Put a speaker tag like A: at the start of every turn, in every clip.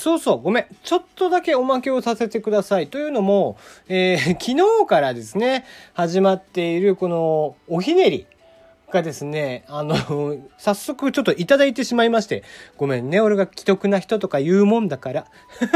A: そうそう、ごめん。ちょっとだけおまけをさせてください。というのも、えー、昨日からですね、始まっているこのおひねり。がですね、あの、早速ちょっといただいてしまいまして、ごめんね、俺が既得な人とか言うもんだから。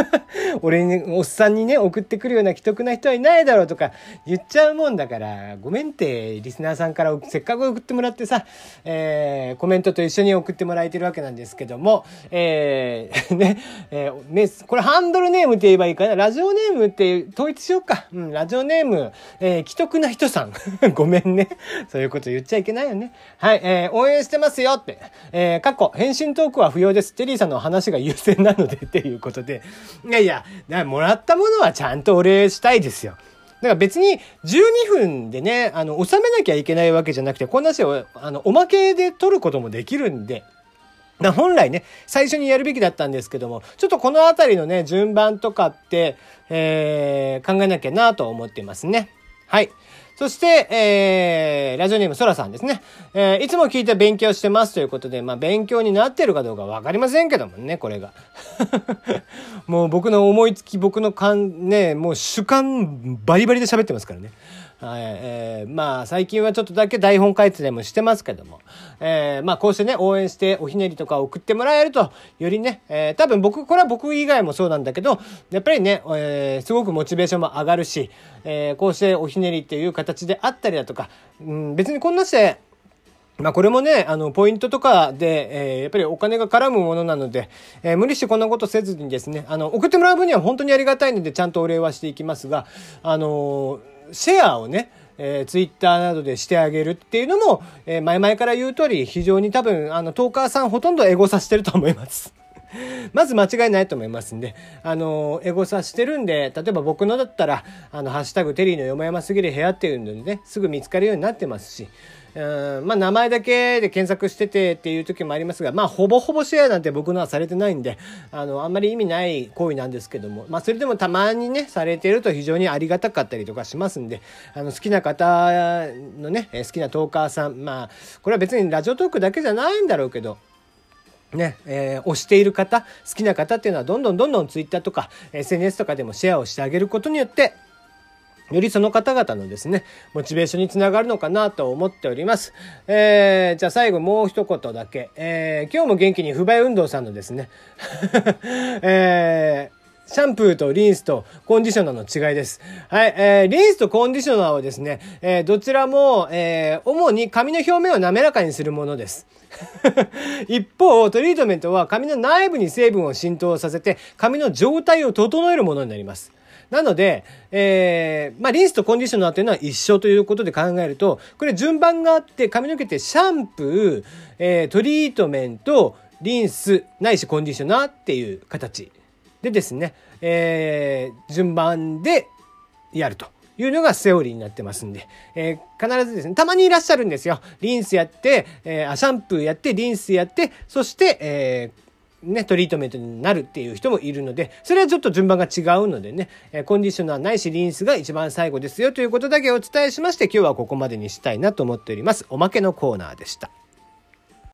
A: 俺に、おっさんにね、送ってくるような既得な人はいないだろうとか言っちゃうもんだから、ごめんって、リスナーさんからせっかく送ってもらってさ、えー、コメントと一緒に送ってもらえてるわけなんですけども、えー、ね、えー、これハンドルネームって言えばいいかな？ラジオネームって統一しようか。うん、ラジオネーム、えー、既得な人さん。ごめんね。そういうこと言っちゃいけないよね。ね。はい、えー、応援してますよって。えー、過去、返信トークは不要です。テリーさんの話が優先なので っていうことで。いやいや、もらったものはちゃんとお礼したいですよ。だから別に12分でね、あの、収めなきゃいけないわけじゃなくて、こんな話を、あの、おまけで取ることもできるんで、な本来ね、最初にやるべきだったんですけども、ちょっとこのあたりのね、順番とかって、えー、考えなきゃなと思ってますね。はい。そして、えー、ラジオネームソラさんですね。えー、いつも聞いて勉強してますということで、まあ、勉強になってるかどうかわかりませんけどもね、これが。もう僕の思いつき、僕の感、ね、もう主観バリバリで喋ってますからね。はいえー、まあ最近はちょっとだけ台本書いてたりもしてますけども、えー、まあこうしてね応援しておひねりとか送ってもらえるとよりね、えー、多分僕これは僕以外もそうなんだけどやっぱりね、えー、すごくモチベーションも上がるし、えー、こうしておひねりっていう形であったりだとか、うん、別にこんなしてまあこれもね、あの、ポイントとかで、えー、やっぱりお金が絡むものなので、えー、無理してこんなことせずにですね、あの、送ってもらう分には本当にありがたいので、ちゃんとお礼はしていきますが、あのーシェアをね、えー、ツイッターなどでしてあげるっていうのも、えー、前々から言う通り、非常に多分、あの、トーカーさんほとんどエゴさしてると思います。まず間違いないと思いますんで、あの、エゴサしてるんで、例えば僕のだったら、あの、ハッシュタグテリーのよもやますぎる部屋っていうのでね、すぐ見つかるようになってますし、うんまあ名前だけで検索しててっていう時もありますが、まあほぼほぼシェアなんて僕のはされてないんで、あの、あんまり意味ない行為なんですけども、まあそれでもたまにね、されてると非常にありがたかったりとかしますんで、あの、好きな方のね、好きなトーカーさん、まあ、これは別にラジオトークだけじゃないんだろうけど、ね、えー、推している方、好きな方っていうのはどんどんどんどん Twitter とか SNS とかでもシェアをしてあげることによって、よりその方々のですね、モチベーションにつながるのかなと思っております。えー、じゃあ最後もう一言だけ。えー、今日も元気に不買運動さんのですね、えー、シャンプーとリンスとコンディショナーの違いです。はい、えー、リンスとコンディショナーはですね、えー、どちらも、えー、主に髪の表面を滑らかにするものです。一方、トリートメントは髪の内部に成分を浸透させて、髪の状態を整えるものになります。なので、えー、まあ、リンスとコンディショナーというのは一緒ということで考えると、これ順番があって、髪の毛ってシャンプー、えー、トリートメント、リンス、ないしコンディショナーっていう形でですね、えー、順番でやると。いうのがセオリーになってますんで、えー、必ずですね、たまにいらっしゃるんですよ。リンスやって、えー、シャンプーやって、リンスやって、そして、えー、ね、トリートメントになるっていう人もいるので、それはちょっと順番が違うのでね、コンディショナーないしリンスが一番最後ですよということだけお伝えしまして、今日はここまでにしたいなと思っております。おまけのコーナーでした。